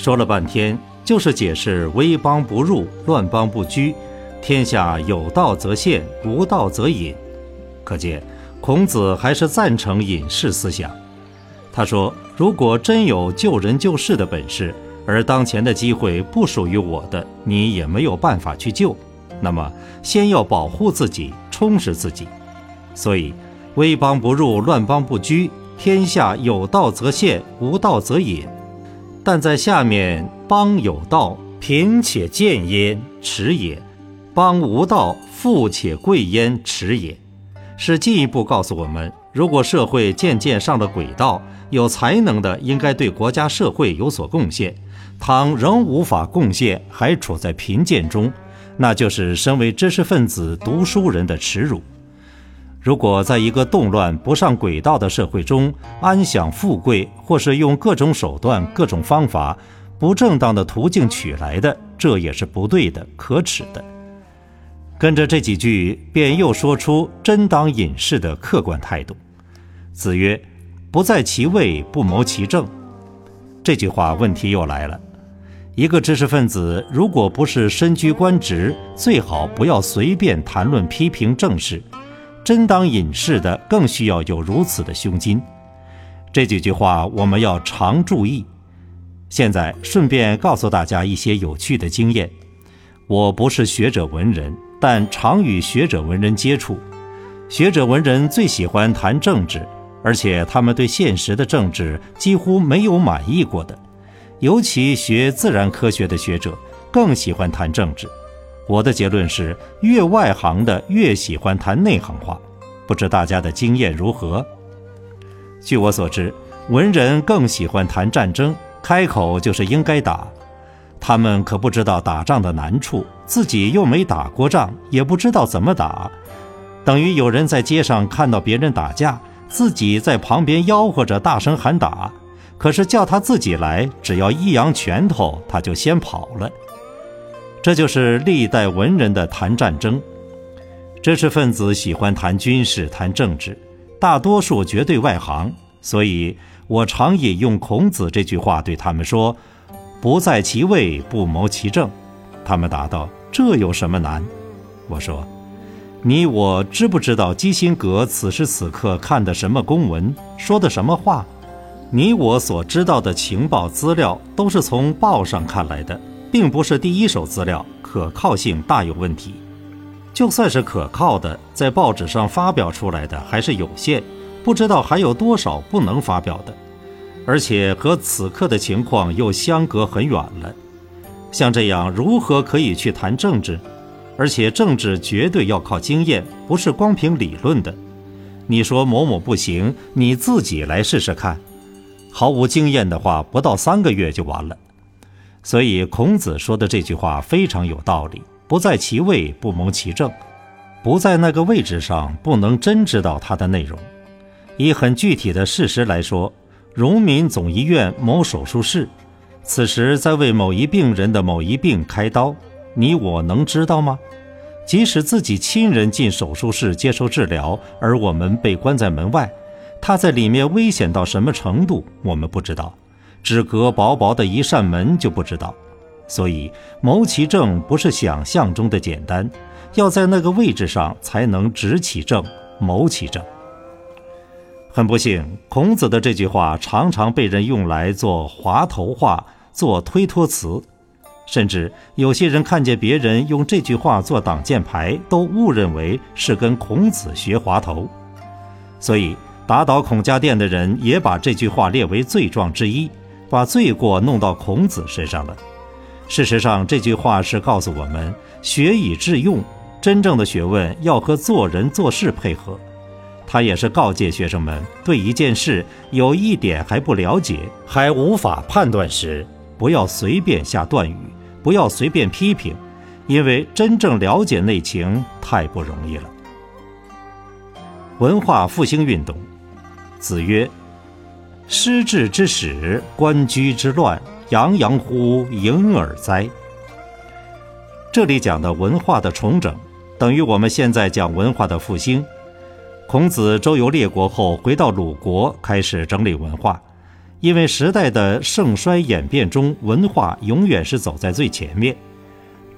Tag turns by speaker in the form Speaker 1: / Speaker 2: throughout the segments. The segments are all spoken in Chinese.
Speaker 1: 说了半天，就是解释“威邦不入，乱邦不居”，天下有道则现，无道则隐。可见孔子还是赞成隐士思想。他说：“如果真有救人救世的本事，而当前的机会不属于我的，你也没有办法去救，那么先要保护自己，充实自己。所以，威邦不入，乱邦不居，天下有道则现，无道则隐。”但在下面，邦有道，贫且贱焉，耻也；邦无道，富且贵焉，耻也。是进一步告诉我们，如果社会渐渐上了轨道，有才能的应该对国家社会有所贡献；倘仍无法贡献，还处在贫贱中，那就是身为知识分子、读书人的耻辱。如果在一个动乱不上轨道的社会中安享富贵，或是用各种手段、各种方法、不正当的途径取来的，这也是不对的、可耻的。跟着这几句，便又说出真当隐士的客观态度。子曰：“不在其位，不谋其政。”这句话问题又来了。一个知识分子，如果不是身居官职，最好不要随便谈论批评政事。真当隐士的更需要有如此的胸襟。这几句话我们要常注意。现在顺便告诉大家一些有趣的经验。我不是学者文人，但常与学者文人接触。学者文人最喜欢谈政治，而且他们对现实的政治几乎没有满意过的。尤其学自然科学的学者更喜欢谈政治。我的结论是，越外行的越喜欢谈内行话，不知大家的经验如何？据我所知，文人更喜欢谈战争，开口就是应该打。他们可不知道打仗的难处，自己又没打过仗，也不知道怎么打，等于有人在街上看到别人打架，自己在旁边吆喝着大声喊打，可是叫他自己来，只要一扬拳头，他就先跑了。这就是历代文人的谈战争，知识分子喜欢谈军事、谈政治，大多数绝对外行。所以我常引用孔子这句话对他们说：“不在其位，不谋其政。”他们答道：“这有什么难？”我说：“你我知不知道基辛格此时此刻看的什么公文，说的什么话？你我所知道的情报资料都是从报上看来的。”并不是第一手资料，可靠性大有问题。就算是可靠的，在报纸上发表出来的还是有限，不知道还有多少不能发表的，而且和此刻的情况又相隔很远了。像这样，如何可以去谈政治？而且政治绝对要靠经验，不是光凭理论的。你说某某不行，你自己来试试看。毫无经验的话，不到三个月就完了。所以孔子说的这句话非常有道理：不在其位，不谋其政。不在那个位置上，不能真知道它的内容。以很具体的事实来说，荣民总医院某手术室，此时在为某一病人的某一病开刀，你我能知道吗？即使自己亲人进手术室接受治疗，而我们被关在门外，他在里面危险到什么程度，我们不知道。只隔薄薄的一扇门就不知道，所以谋其政不是想象中的简单，要在那个位置上才能执其政、谋其政。很不幸，孔子的这句话常常被人用来做滑头话、做推脱词，甚至有些人看见别人用这句话做挡箭牌，都误认为是跟孔子学滑头。所以打倒孔家店的人也把这句话列为罪状之一。把罪过弄到孔子身上了。事实上，这句话是告诉我们：学以致用，真正的学问要和做人做事配合。他也是告诫学生们，对一件事有一点还不了解，还无法判断时，不要随便下断语，不要随便批评，因为真正了解内情太不容易了。文化复兴运动，子曰：“失治之始，官居之乱，洋洋乎盈耳哉。”这里讲的文化的重整，等于我们现在讲文化的复兴。孔子周游列国后，回到鲁国，开始整理文化。因为时代的盛衰演变中，文化永远是走在最前面。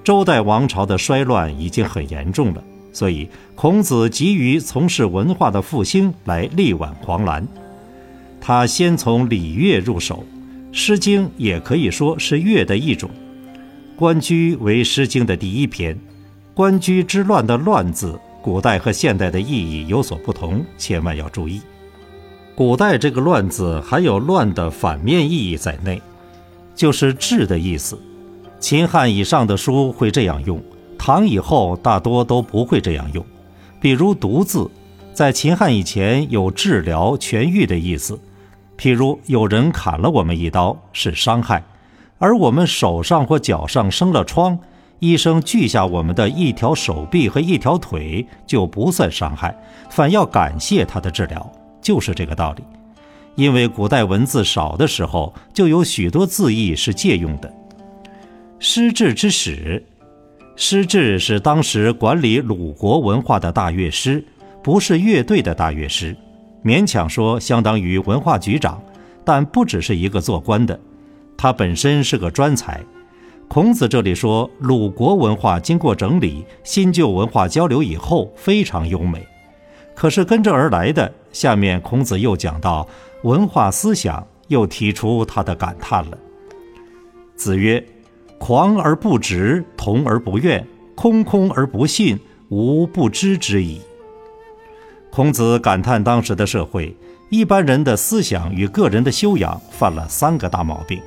Speaker 1: 周代王朝的衰乱已经很严重了，所以孔子急于从事文化的复兴，来力挽狂澜。他先从礼乐入手，《诗经》也可以说是乐的一种。《关雎》为《诗经》的第一篇，《关雎之乱》的“乱”字，古代和现代的意义有所不同，千万要注意。古代这个“乱”字还有“乱”的反面意义在内，就是“治”的意思。秦汉以上的书会这样用，唐以后大多都不会这样用。比如“毒”字，在秦汉以前有治疗、痊愈的意思。譬如有人砍了我们一刀，是伤害。而我们手上或脚上生了疮，医生锯下我们的一条手臂和一条腿就不算伤害，反要感谢他的治疗，就是这个道理。因为古代文字少的时候，就有许多字义是借用的。师治之始，师治是当时管理鲁国文化的大乐师，不是乐队的大乐师，勉强说相当于文化局长，但不只是一个做官的。他本身是个专才，孔子这里说鲁国文化经过整理、新旧文化交流以后非常优美。可是跟着而来的，下面孔子又讲到文化思想，又提出他的感叹了。子曰：“狂而不直，同而不怨，空空而不信，无不知之矣。”孔子感叹当时的社会，一般人的思想与个人的修养犯了三个大毛病。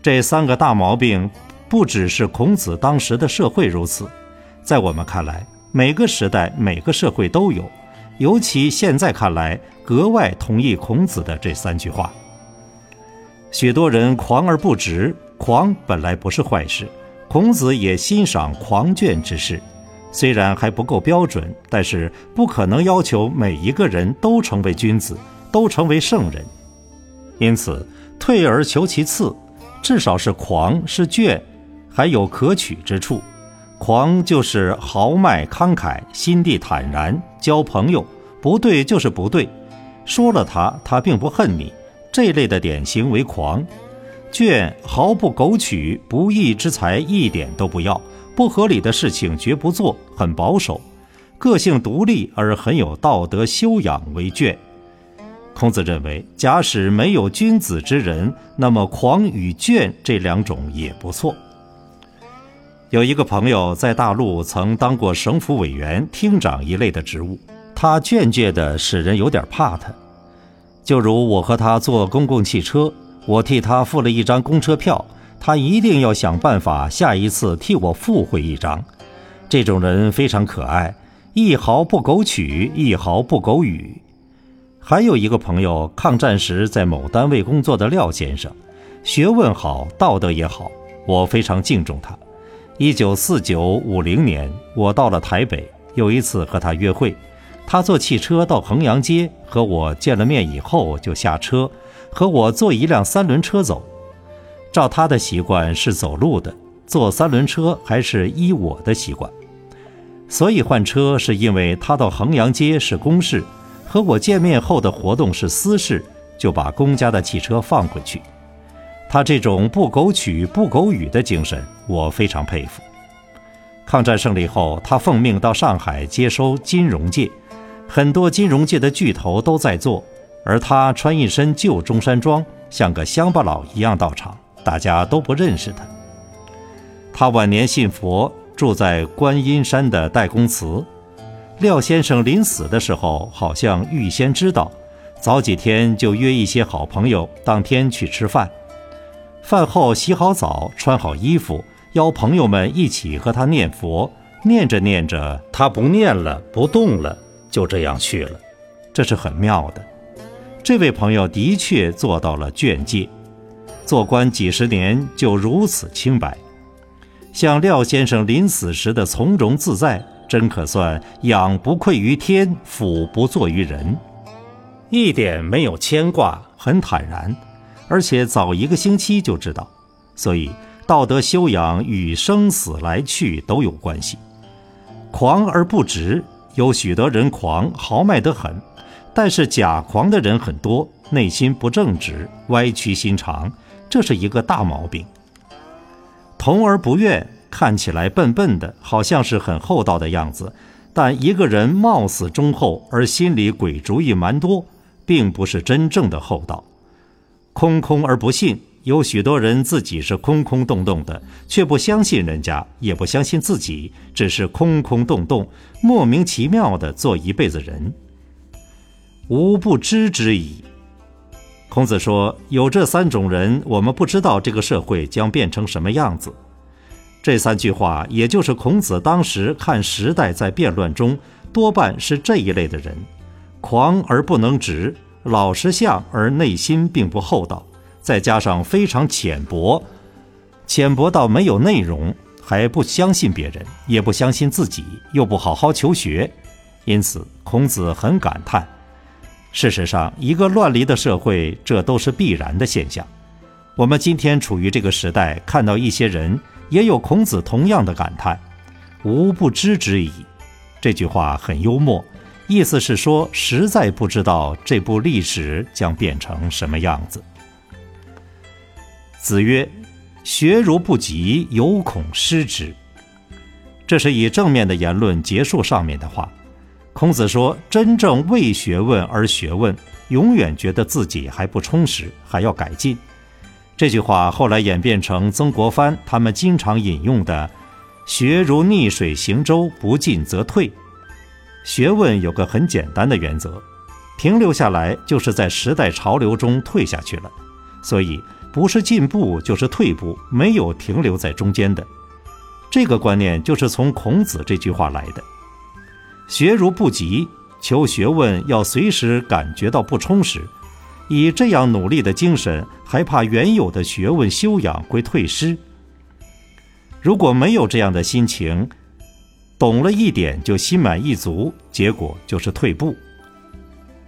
Speaker 1: 这三个大毛病，不只是孔子当时的社会如此，在我们看来，每个时代、每个社会都有。尤其现在看来，格外同意孔子的这三句话。许多人狂而不直，狂本来不是坏事，孔子也欣赏狂倦之士，虽然还不够标准，但是不可能要求每一个人都成为君子，都成为圣人。因此，退而求其次。至少是狂是倔，还有可取之处。狂就是豪迈慷慨，心地坦然，交朋友不对就是不对，说了他他并不恨你，这类的典型为狂。倔毫不苟取，不义之财一点都不要，不合理的事情绝不做，很保守，个性独立而很有道德修养为倦。孔子认为，假使没有君子之人，那么狂与倦这两种也不错。有一个朋友在大陆曾当过省府委员、厅长一类的职务，他倦倔的使人有点怕他。就如我和他坐公共汽车，我替他付了一张公车票，他一定要想办法下一次替我付回一张。这种人非常可爱，一毫不苟取，一毫不苟予。还有一个朋友，抗战时在某单位工作的廖先生，学问好，道德也好，我非常敬重他。一九四九五零年，我到了台北，有一次和他约会，他坐汽车到衡阳街，和我见了面以后就下车，和我坐一辆三轮车走。照他的习惯是走路的，坐三轮车还是依我的习惯，所以换车是因为他到衡阳街是公事。和我见面后的活动是私事，就把公家的汽车放回去。他这种不苟取、不苟予的精神，我非常佩服。抗战胜利后，他奉命到上海接收金融界，很多金融界的巨头都在做，而他穿一身旧中山装，像个乡巴佬一样到场，大家都不认识他。他晚年信佛，住在观音山的代公祠。廖先生临死的时候，好像预先知道，早几天就约一些好朋友当天去吃饭。饭后洗好澡，穿好衣服，邀朋友们一起和他念佛。念着念着，他不念了，不动了，就这样去了。这是很妙的。这位朋友的确做到了卷戒，做官几十年就如此清白。像廖先生临死时的从容自在，真可算仰不愧于天，俯不作于人，一点没有牵挂，很坦然，而且早一个星期就知道。所以道德修养与生死来去都有关系。狂而不直，有许多人狂豪迈得很，但是假狂的人很多，内心不正直，歪曲心肠，这是一个大毛病。同而不愿，看起来笨笨的，好像是很厚道的样子，但一个人貌似忠厚，而心里鬼主意蛮多，并不是真正的厚道。空空而不信，有许多人自己是空空洞洞的，却不相信人家，也不相信自己，只是空空洞洞，莫名其妙的做一辈子人。无不知之矣。孔子说：“有这三种人，我们不知道这个社会将变成什么样子。”这三句话，也就是孔子当时看时代在变乱中，多半是这一类的人：狂而不能直，老实相而内心并不厚道，再加上非常浅薄，浅薄到没有内容，还不相信别人，也不相信自己，又不好好求学，因此孔子很感叹。事实上，一个乱离的社会，这都是必然的现象。我们今天处于这个时代，看到一些人也有孔子同样的感叹：“吾不知之矣。”这句话很幽默，意思是说，实在不知道这部历史将变成什么样子。子曰：“学如不及，犹恐失之。”这是以正面的言论结束上面的话。孔子说：“真正为学问而学问，永远觉得自己还不充实，还要改进。”这句话后来演变成曾国藩他们经常引用的“学如逆水行舟，不进则退”。学问有个很简单的原则：停留下来就是在时代潮流中退下去了。所以不是进步就是退步，没有停留在中间的。这个观念就是从孔子这句话来的。学如不及，求学问要随时感觉到不充实，以这样努力的精神，还怕原有的学问修养会退失？如果没有这样的心情，懂了一点就心满意足，结果就是退步。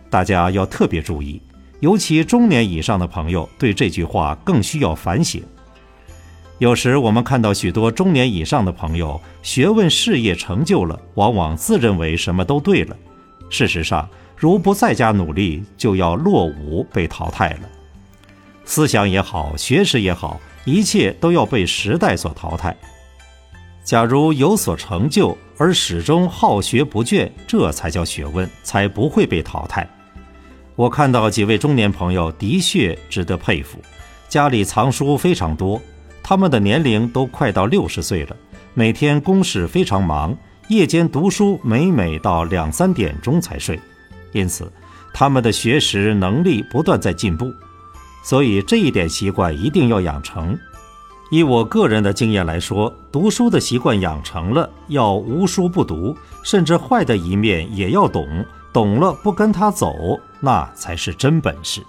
Speaker 1: 大家要特别注意，尤其中年以上的朋友，对这句话更需要反省。有时我们看到许多中年以上的朋友，学问事业成就了，往往自认为什么都对了。事实上，如不再加努力，就要落伍被淘汰了。思想也好，学识也好，一切都要被时代所淘汰。假如有所成就而始终好学不倦，这才叫学问，才不会被淘汰。我看到几位中年朋友的确值得佩服，家里藏书非常多。他们的年龄都快到六十岁了，每天公事非常忙，夜间读书每每到两三点钟才睡，因此他们的学识能力不断在进步，所以这一点习惯一定要养成。以我个人的经验来说，读书的习惯养成了，要无书不读，甚至坏的一面也要懂，懂了不跟他走，那才是真本事。